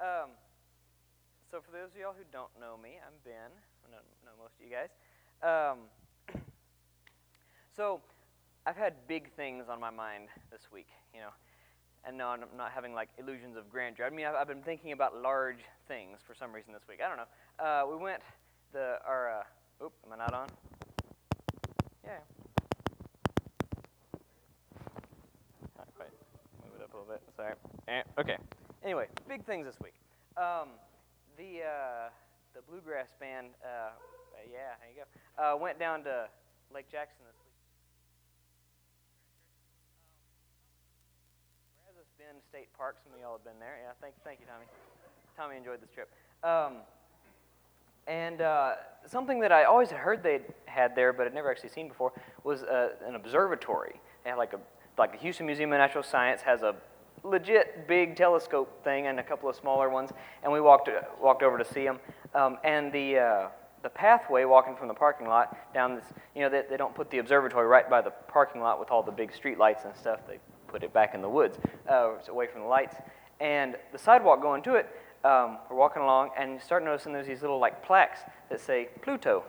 Um, so for those of y'all who don't know me, I'm Ben. I know, know most of you guys. Um, so I've had big things on my mind this week, you know, and no, I'm not having like illusions of grandeur. I mean, I've, I've been thinking about large things for some reason this week. I don't know. Uh, we went the our. Uh, oop, am I not on? Yeah. Not quite. Move it up a little bit. Sorry. Eh, okay. Anyway, big things this week. Um, the uh, the bluegrass band. Uh, uh, yeah, there you go. Uh, went down to Lake Jackson this week. Brazos Bend State Park. Some of y'all have been there. Yeah, thank thank you, Tommy. Tommy enjoyed this trip. Um, and uh, something that I always had heard they had there, but had never actually seen before, was uh, an observatory. They had like a like the Houston Museum of Natural Science has a legit big telescope thing and a couple of smaller ones, and we walked walked over to see them. Um, and the uh, the pathway walking from the parking lot down this, you know, they, they don't put the observatory right by the parking lot with all the big street lights and stuff. They put it back in the woods, uh, away from the lights. And the sidewalk going to it, um, we're walking along, and you start noticing there's these little like plaques that say Pluto,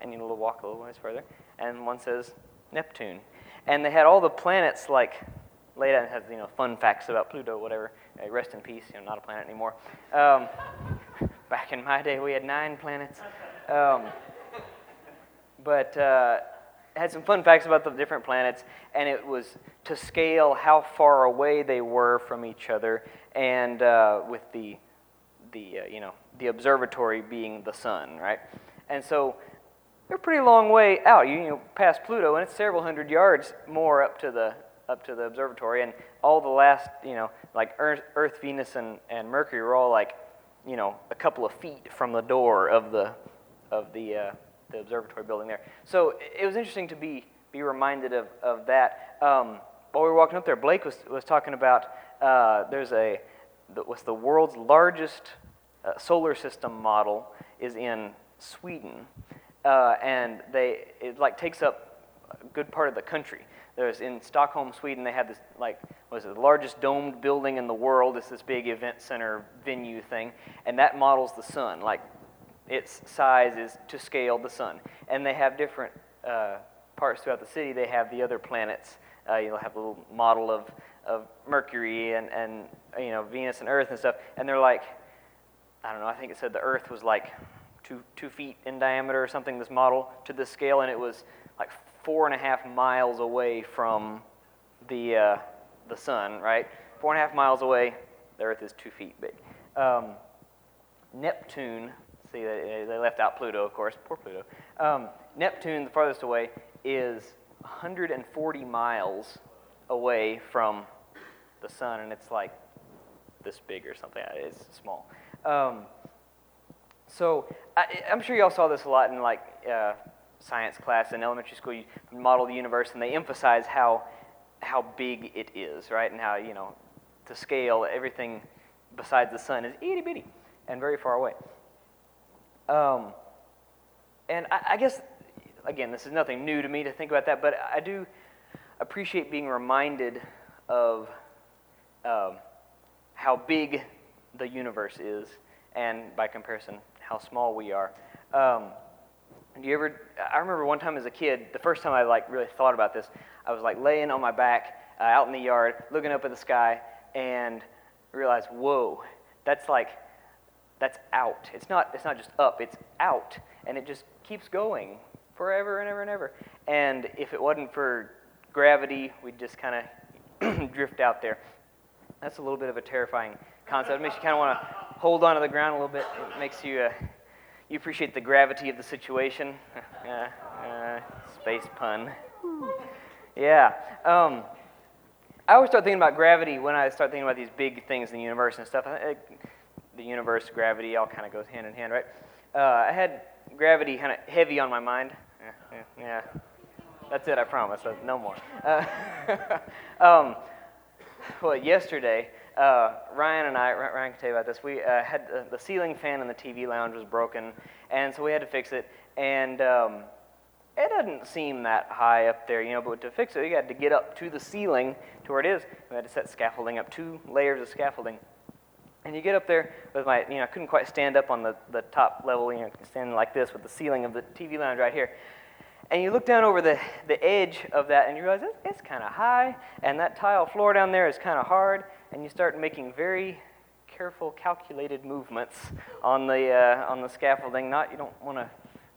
and you know, walk a little ways further, and one says Neptune, and they had all the planets like laid out has you know fun facts about Pluto, whatever. Uh, rest in peace, you know, not a planet anymore. Um, back in my day, we had nine planets. Um, but uh, had some fun facts about the different planets, and it was to scale how far away they were from each other, and uh, with the the uh, you know the observatory being the sun, right? And so they're a pretty long way out. You, you know, past Pluto, and it's several hundred yards more up to the up to the observatory, and all the last, you know, like Earth, Earth Venus, and, and Mercury were all like, you know, a couple of feet from the door of the of the uh, the observatory building there. So it was interesting to be be reminded of of that. Um, while we were walking up there, Blake was was talking about uh, there's a the, what's the world's largest uh, solar system model is in Sweden, uh, and they it like takes up a good part of the country. There's in Stockholm, Sweden, they have this like was it the largest domed building in the world? It's this big event center venue thing, and that models the sun. Like its size is to scale the sun, and they have different uh, parts throughout the city. They have the other planets. Uh, you'll have a little model of of Mercury and and you know Venus and Earth and stuff, and they're like, I don't know. I think it said the Earth was like two two feet in diameter or something. This model to this scale, and it was like four and a half miles away from the, uh, the sun, right? Four and a half miles away, the Earth is two feet big. Um, Neptune, see, they, left out Pluto, of course, poor Pluto. Um, Neptune, the farthest away, is 140 miles away from the sun, and it's like this big or something. It's small. Um, so I, am sure y'all saw this a lot in like uh, science class in elementary school, you model the universe, and they emphasize how how big it is, right? And how you know, to scale, everything besides the sun is itty bitty and very far away. Um, and I, I guess again, this is nothing new to me to think about that, but I do appreciate being reminded of um, how big the universe is, and by comparison, how small we are. Um, do you ever? I remember one time as a kid, the first time I like really thought about this, I was like laying on my back uh, out in the yard, looking up at the sky, and realized, whoa, that's like, that's out. It's not. It's not just up. It's out, and it just keeps going forever and ever and ever. And if it wasn't for gravity, we'd just kind of drift out there. That's a little bit of a terrifying concept. It makes you kind of want to hold on to the ground a little bit. It makes you. Uh, you appreciate the gravity of the situation. uh, uh, space pun. yeah. Um, I always start thinking about gravity when I start thinking about these big things in the universe and stuff. The universe, gravity, all kind of goes hand in hand, right? Uh, I had gravity kind of heavy on my mind. Yeah, yeah. That's it, I promise. No more. Uh, um, well, yesterday, uh, Ryan and I, Ryan can tell you about this. We uh, had uh, the ceiling fan in the TV lounge was broken, and so we had to fix it. And um, it doesn't seem that high up there, you know. But to fix it, we had to get up to the ceiling to where it is. We had to set scaffolding up, two layers of scaffolding. And you get up there with my, you know, I couldn't quite stand up on the, the top level, you know, standing like this with the ceiling of the TV lounge right here. And you look down over the, the edge of that and you realize it's, it's kind of high, and that tile floor down there is kind of hard, and you start making very careful, calculated movements on the, uh, on the scaffolding. Not, you don't want to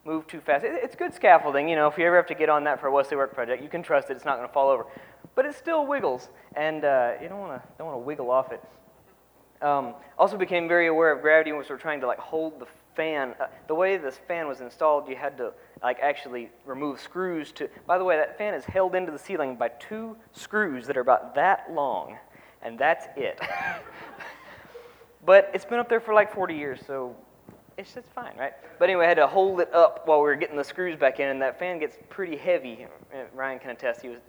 move too fast. It, it's good scaffolding, you know, if you ever have to get on that for a Wesley Work project, you can trust it, it's not going to fall over. But it still wiggles, and uh, you don't want to don't want to wiggle off it. Um, also became very aware of gravity when we were trying to like hold the fan. Uh, the way this fan was installed, you had to like actually remove screws to. By the way, that fan is held into the ceiling by two screws that are about that long, and that's it. but it's been up there for like 40 years, so it's just fine, right? But anyway, I had to hold it up while we were getting the screws back in, and that fan gets pretty heavy. Uh, Ryan can attest; he was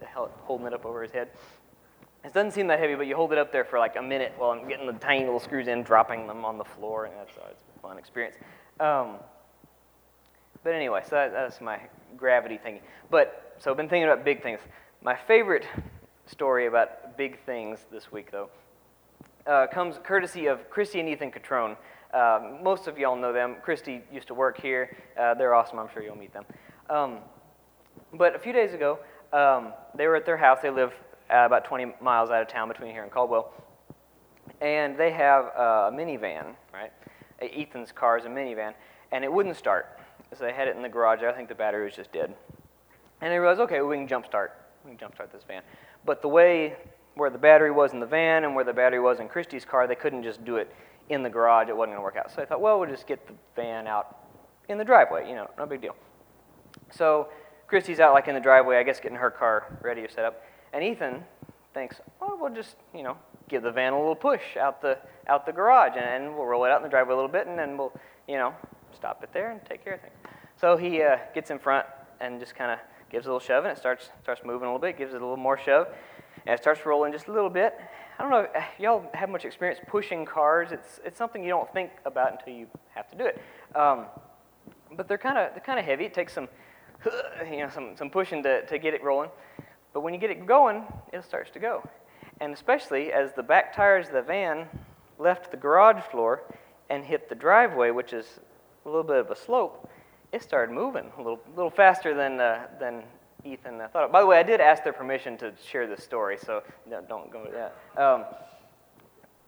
holding it up over his head. It doesn't seem that heavy, but you hold it up there for like a minute while I'm getting the tiny little screws in, dropping them on the floor, and that's uh, it's a fun experience. Um, but anyway, so that, that's my gravity thinking. But so I've been thinking about big things. My favorite story about big things this week, though, uh, comes courtesy of Christy and Ethan Catrone. Uh, most of y'all know them. Christy used to work here. Uh, they're awesome. I'm sure you'll meet them. Um, but a few days ago, um, they were at their house. They live uh, about 20 miles out of town between here and Caldwell. And they have a minivan, right? Ethan's car is a minivan, and it wouldn't start. So they had it in the garage. I think the battery was just dead. And they realized, okay, we can jump start. We can jump start this van. But the way where the battery was in the van and where the battery was in Christy's car, they couldn't just do it in the garage. It wasn't going to work out. So I thought, well, we'll just get the van out in the driveway. You know, no big deal. So Christy's out like in the driveway, I guess, getting her car ready to set up. And Ethan thinks, oh, we'll just, you know, give the van a little push out the, out the garage, and, and we'll roll it out in the driveway a little bit, and then we'll, you know, stop it there and take care of things. So he uh, gets in front and just kind of gives a little shove, and it starts, starts moving a little bit, gives it a little more shove, and it starts rolling just a little bit. I don't know, y'all have much experience pushing cars. It's, it's something you don't think about until you have to do it. Um, but they're kind of they're kind of heavy. It takes some, you know, some, some pushing to, to get it rolling. But when you get it going, it starts to go. And especially as the back tires of the van left the garage floor and hit the driveway, which is a little bit of a slope, it started moving a little, little faster than, uh, than Ethan thought. By the way, I did ask their permission to share this story, so no, don't go with that. Um,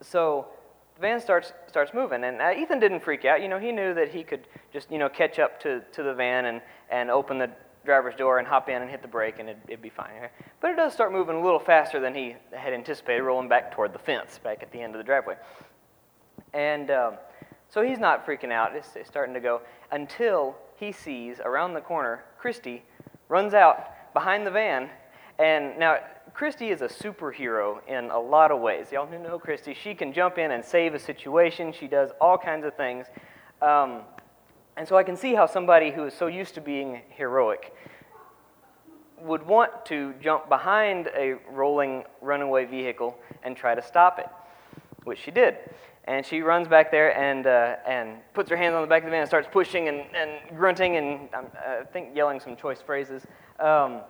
so the van starts starts moving, and uh, Ethan didn't freak out. You know, he knew that he could just you know catch up to, to the van and, and open the driver's door and hop in and hit the brake, and it'd, it'd be fine. But it does start moving a little faster than he had anticipated, rolling back toward the fence back at the end of the driveway. And um, so he's not freaking out. It's, it's starting to go until he sees around the corner Christy runs out behind the van. And now, Christy is a superhero in a lot of ways. Y'all know Christy. She can jump in and save a situation, she does all kinds of things. Um, and so I can see how somebody who is so used to being heroic would want to jump behind a rolling runaway vehicle and try to stop it, which she did. And she runs back there and, uh, and puts her hands on the back of the van and starts pushing and, and grunting and um, I think yelling some choice phrases, um,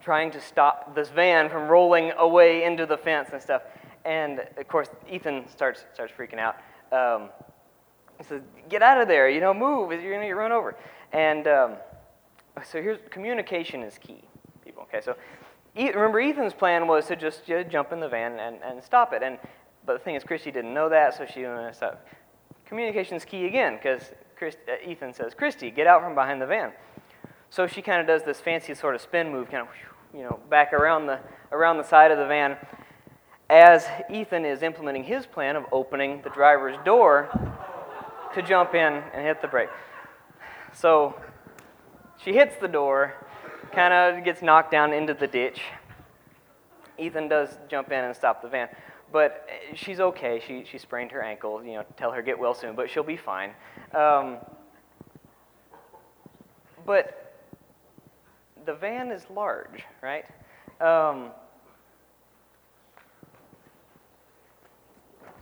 trying to stop this van from rolling away into the fence and stuff. And of course, Ethan starts, starts freaking out. Um, he says, Get out of there, you know, move, you're going to get run over. And um, so here's communication is key, people. Okay, so remember, Ethan's plan was to just uh, jump in the van and, and stop it. And But the thing is, Christy didn't know that, so she uh, so communication is key again, because uh, Ethan says, Christy, get out from behind the van. So she kind of does this fancy sort of spin move, kind of, you know, back around the, around the side of the van as Ethan is implementing his plan of opening the driver's door to jump in and hit the brake. So she hits the door, kind of gets knocked down into the ditch. Ethan does jump in and stop the van. But she's okay. She, she sprained her ankle. You know, tell her get well soon, but she'll be fine. Um, but the van is large, right? Um,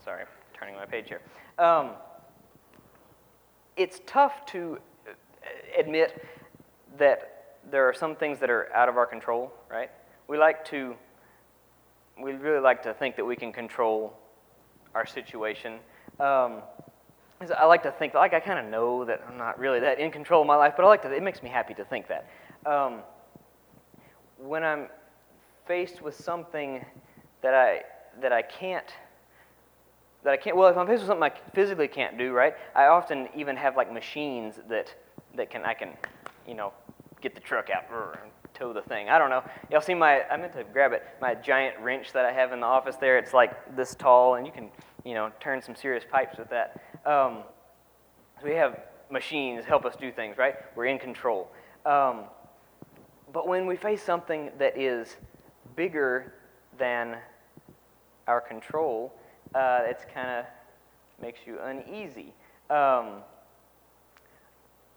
sorry, turning my page here. Um, it's tough to uh, admit that there are some things that are out of our control, right? We like to, we really like to think that we can control our situation. Um, I like to think, like I kind of know that I'm not really that in control of my life, but I like to, it makes me happy to think that. Um, when I'm faced with something that I, that I can't, that I can't, well, if I'm faced with something I physically can't do, right, I often even have like machines that, that can, I can, you know, get the truck out the thing. I don't know. Y'all see my, I meant to grab it, my giant wrench that I have in the office there. It's like this tall, and you can, you know, turn some serious pipes with that. Um, so we have machines help us do things, right? We're in control. Um, but when we face something that is bigger than our control, uh, it's kind of makes you uneasy. Um,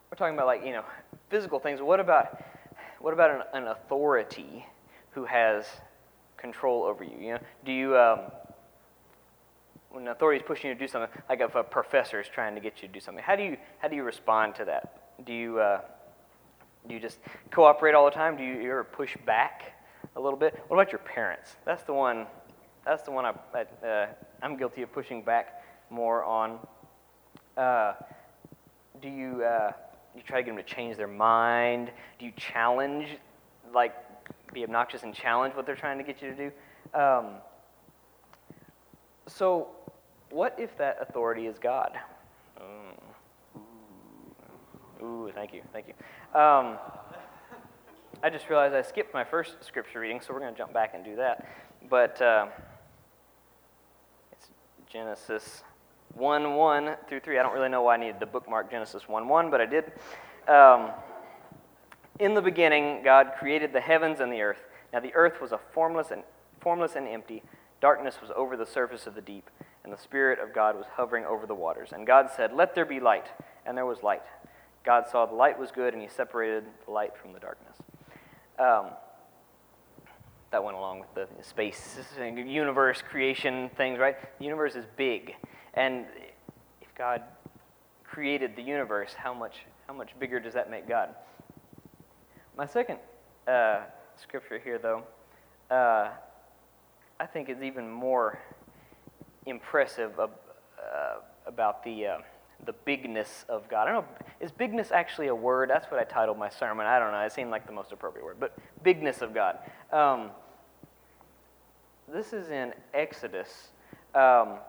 we're talking about like you know physical things. What about what about an, an authority who has control over you? You know, do you um, when an authority is pushing you to do something, like if a professor is trying to get you to do something, how do you how do you respond to that? Do you uh, do you just cooperate all the time? Do you, ever push back a little bit? What about your parents? That's the one. That's the one I, I uh, I'm guilty of pushing back more on. Uh, do you uh, you try to get them to change their mind? Do you challenge, like, be obnoxious and challenge what they're trying to get you to do? Um, so, what if that authority is God? Mm. Ooh, thank you, thank you. Um, I just realized I skipped my first scripture reading, so we're going to jump back and do that. But uh, it's Genesis 1 1 through 3. I don't really know why I needed to bookmark Genesis 1 1, but I did. Um, in the beginning, God created the heavens and the earth. Now the earth was a formless and, formless and empty. Darkness was over the surface of the deep, and the Spirit of God was hovering over the waters. And God said, Let there be light. And there was light. God saw the light was good, and he separated the light from the darkness. Um, that went along with the space, universe, creation things, right? The universe is big. And if God created the universe, how much, how much bigger does that make God? My second uh, scripture here, though, uh, I think is even more impressive uh, about the, uh, the bigness of God. I don't know, is bigness actually a word? That's what I titled my sermon. I don't know, it seemed like the most appropriate word, but bigness of God. Um, this is in Exodus. Um,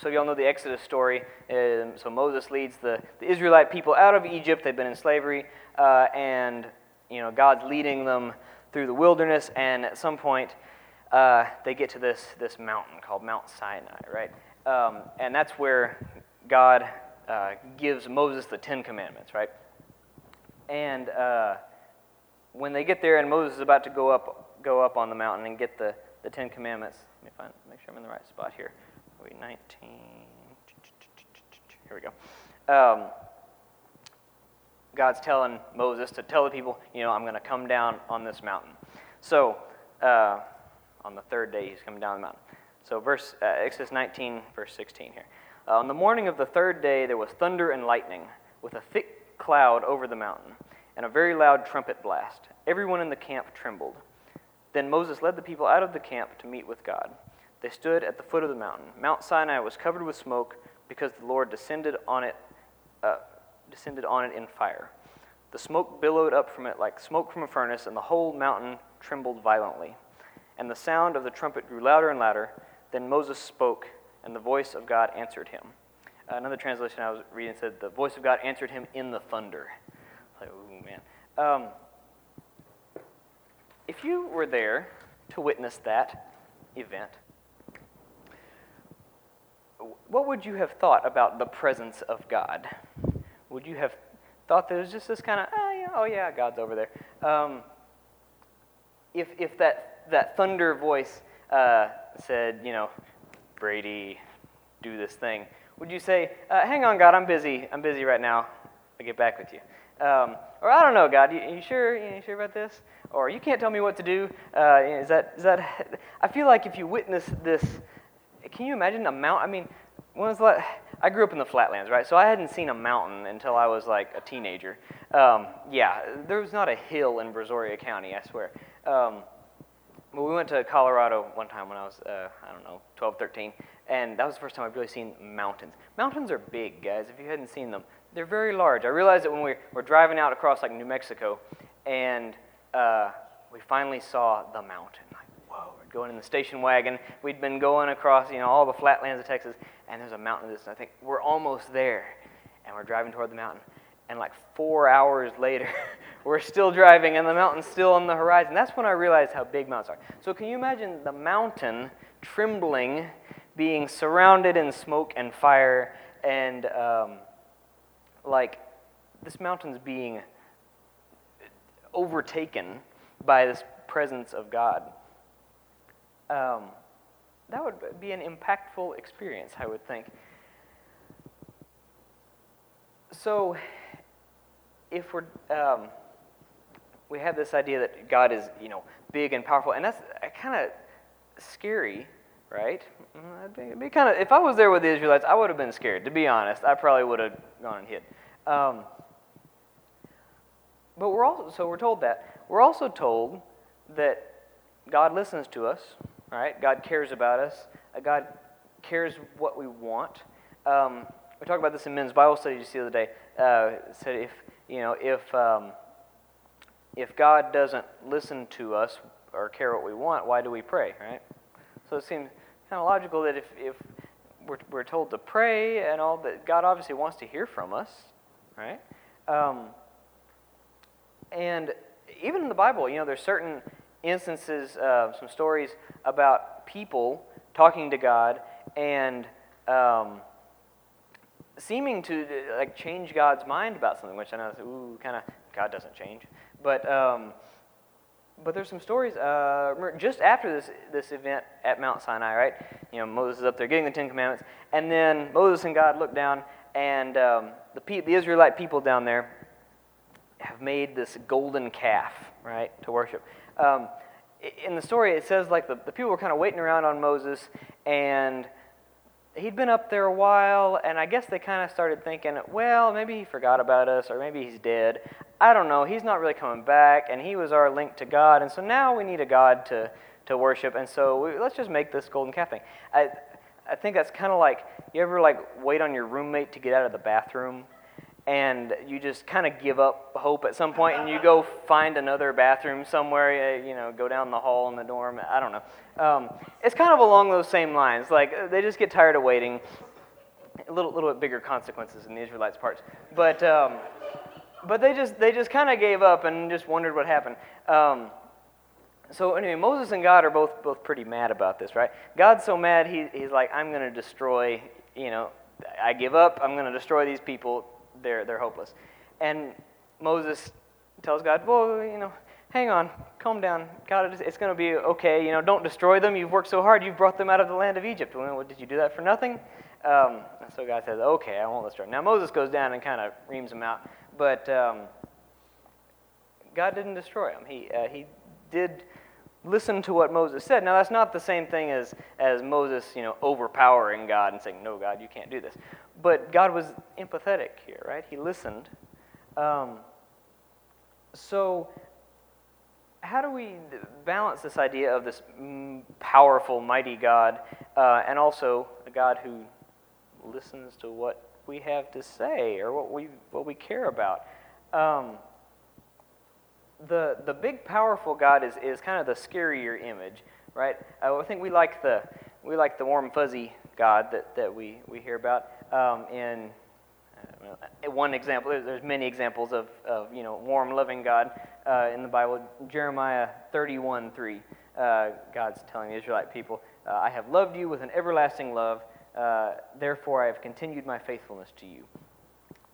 so y'all know the Exodus story. Um, so Moses leads the, the Israelite people out of Egypt. They've been in slavery, uh, and you know God's leading them through the wilderness. And at some point, uh, they get to this this mountain called Mount Sinai, right? Um, and that's where God uh, gives Moses the Ten Commandments, right? And uh, when they get there, and Moses is about to go up go up on the mountain and get the the Ten Commandments. Let me find make sure I'm in the right spot here. Wait, 19. Here we go. Um, God's telling Moses to tell the people, you know, I'm going to come down on this mountain. So, uh, on the third day, he's coming down the mountain. So, verse uh, Exodus 19, verse 16 here. Uh, on the morning of the third day, there was thunder and lightning, with a thick cloud over the mountain, and a very loud trumpet blast. Everyone in the camp trembled. Then Moses led the people out of the camp to meet with God. They stood at the foot of the mountain. Mount Sinai was covered with smoke because the Lord descended on it, uh, descended on it in fire. The smoke billowed up from it like smoke from a furnace, and the whole mountain trembled violently. And the sound of the trumpet grew louder and louder. Then Moses spoke, and the voice of God answered him. Another translation I was reading said, The voice of God answered him in the thunder. Like, ooh, man. Um, if you were there to witness that event, what would you have thought about the presence of God? Would you have thought it was just this kind of, oh yeah, oh yeah, God's over there? Um, if, if that, that thunder voice uh, said, you know, Brady, do this thing, would you say, uh, hang on, God, I'm busy. I'm busy right now. I'll get back with you. Um, or I don't know, God, you, you sure? You sure about this? Or you can't tell me what to do. Uh, is that is that? I feel like if you witness this can you imagine a mountain? I mean, when was I grew up in the flatlands, right? So I hadn't seen a mountain until I was like a teenager. Um, yeah, there was not a hill in Brazoria County, I swear. Um, well, we went to Colorado one time when I was, uh, I don't know, 12, 13, and that was the first time I've really seen mountains. Mountains are big, guys. If you hadn't seen them, they're very large. I realized that when we were driving out across like New Mexico, and uh, we finally saw the mountain. Going in the station wagon. We'd been going across, you know, all the flatlands of Texas, and there's a mountain. This, I think we're almost there, and we're driving toward the mountain. And like four hours later, we're still driving, and the mountain's still on the horizon. That's when I realized how big mountains are. So can you imagine the mountain trembling, being surrounded in smoke and fire, and um, like this mountain's being overtaken by this presence of God. Um, that would be an impactful experience, I would think. So, if we're um, we have this idea that God is, you know, big and powerful, and that's kind of scary, right? Mm, it'd be, kind of if I was there with the Israelites, I would have been scared. To be honest, I probably would have gone and hid. Um, but we're also so we're told that we're also told that God listens to us, right? God cares about us. Uh, God cares what we want. Um, we talked about this in men's Bible study just the other day. Uh, said if you know if um, if God doesn't listen to us or care what we want, why do we pray, right? So it seems kind of logical that if, if we're, we're told to pray and all that, God obviously wants to hear from us, right? Um, and even in the Bible, you know, there's certain instances, uh, some stories about people talking to God and um, seeming to like change God's mind about something, which I know, ooh, kind of God doesn't change. But um, but there's some stories. Uh, just after this this event at Mount Sinai, right? You know, Moses is up there getting the Ten Commandments, and then Moses and God look down, and um, the the Israelite people down there have made this golden calf, right, to worship. Um, in the story, it says like the, the people were kind of waiting around on Moses, and he'd been up there a while, and I guess they kind of started thinking, well, maybe he forgot about us, or maybe he's dead. I don't know. He's not really coming back, and he was our link to God, and so now we need a God to, to worship, and so we, let's just make this golden calf thing. I, I think that's kind of like you ever like wait on your roommate to get out of the bathroom and you just kind of give up hope at some point and you go find another bathroom somewhere, you know, go down the hall in the dorm. I don't know. Um, it's kind of along those same lines. Like they just get tired of waiting. A little, little bit bigger consequences in the Israelites' parts, but um, but they just they just kind of gave up and just wondered what happened. Um, so anyway, Moses and God are both both pretty mad about this, right? God's so mad he, he's like, I'm going to destroy. You know, I give up. I'm going to destroy these people they're, they're hopeless. And Moses tells God, well, you know, hang on, calm down. God, it's going to be okay. You know, don't destroy them. You've worked so hard. You've brought them out of the land of Egypt. Well, did you do that for nothing? Um, so God says, okay, I won't destroy them. Now Moses goes down and kind of reams them out. But um, God didn't destroy them. He, uh, he did listen to what Moses said. Now, that's not the same thing as, as Moses, you know, overpowering God and saying, no, God, you can't do this. But God was empathetic here, right? He listened. Um, so, how do we balance this idea of this powerful, mighty God uh, and also a God who listens to what we have to say or what we, what we care about? Um, the, the big, powerful God is, is kind of the scarier image, right? I think we like the, we like the warm, fuzzy God that, that we, we hear about. Um, in uh, one example, there's, many examples of, of you know, warm, loving God uh, in the Bible. Jeremiah 31 3, uh, God's telling the Israelite people, uh, I have loved you with an everlasting love, uh, therefore I have continued my faithfulness to you.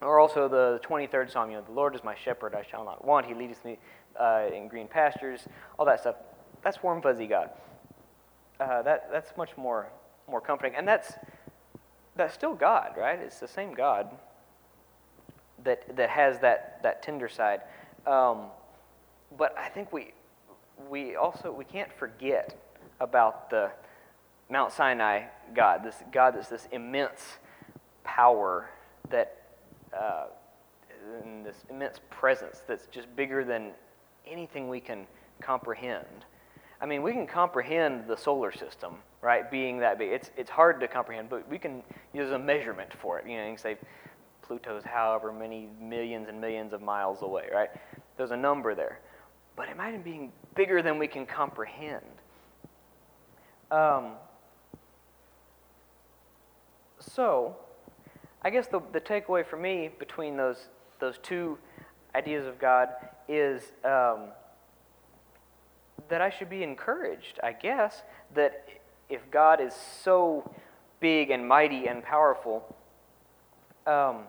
Or also the 23rd Psalm, you know, the Lord is my shepherd, I shall not want. He leadeth me uh, in green pastures, all that stuff. That's warm, fuzzy God. That, that's much more, more comforting. And that's, that's still God, right? It's the same God that, that has that, that tender side. Um, but I think we, we also we can't forget about the Mount Sinai God, this God that's this immense power that uh, this immense presence that's just bigger than anything we can comprehend. I mean, we can comprehend the solar system, right, being that big. It's, it's hard to comprehend, but we can use a measurement for it. You know, you can say Pluto's however many millions and millions of miles away, right? There's a number there. But imagine being bigger than we can comprehend. Um, so, I guess the, the takeaway for me between those, those two ideas of God is um, that I should be encouraged, I guess, that if God is so big and mighty and powerful, um,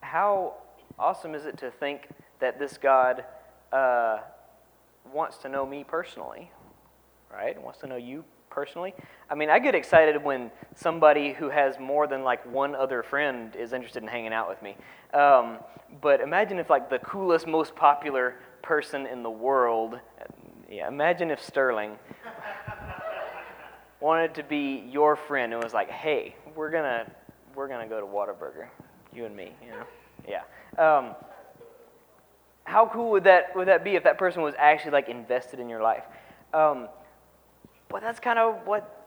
how awesome is it to think that this God uh, wants to know me personally, right? Wants to know you personally. I mean, I get excited when somebody who has more than like one other friend is interested in hanging out with me. Um, but imagine if like the coolest, most popular person in the world, yeah, imagine if Sterling wanted to be your friend and was like, "Hey, we're gonna we're gonna go to Whataburger, you and me," you know? Yeah. Um, how cool would that would that be if that person was actually like invested in your life? Um, but that's kind of what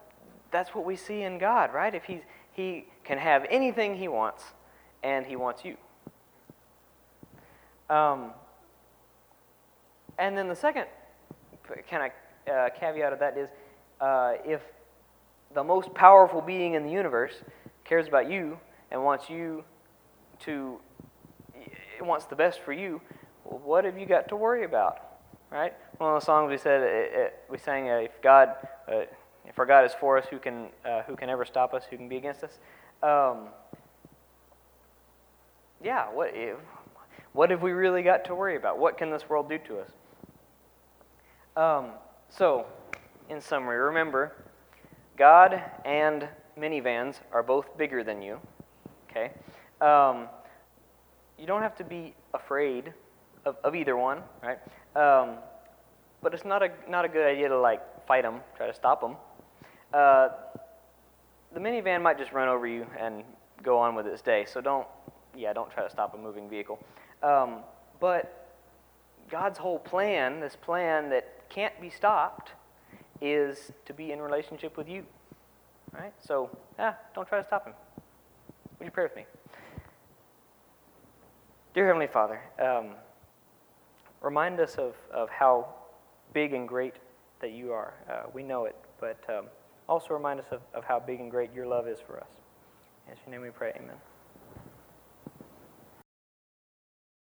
that's what we see in God, right? If he's he can have anything he wants, and he wants you. Um, and then the second kind of uh, caveat of that is, uh, if the most powerful being in the universe cares about you and wants you to wants the best for you, well, what have you got to worry about? Right? One of the songs we said, it, it, we sang, uh, if God, uh, if our God is for us, who can, uh, who can ever stop us? Who can be against us? Um, yeah, what, if, what have we really got to worry about? What can this world do to us? Um, so, in summary, remember, God and minivans are both bigger than you. Okay? Um, you don't have to be afraid of, of either one, right? Um, but it's not a, not a good idea to like fight them, try to stop them. Uh, the minivan might just run over you and go on with its day. So don't, yeah, don't try to stop a moving vehicle. Um, but God's whole plan, this plan that can't be stopped, is to be in relationship with you. Right? So, yeah, don't try to stop him. Would you pray with me? Dear Heavenly Father, um, remind us of, of how big and great that you are. Uh, we know it, but um, also remind us of, of how big and great your love is for us. In your name we pray, amen.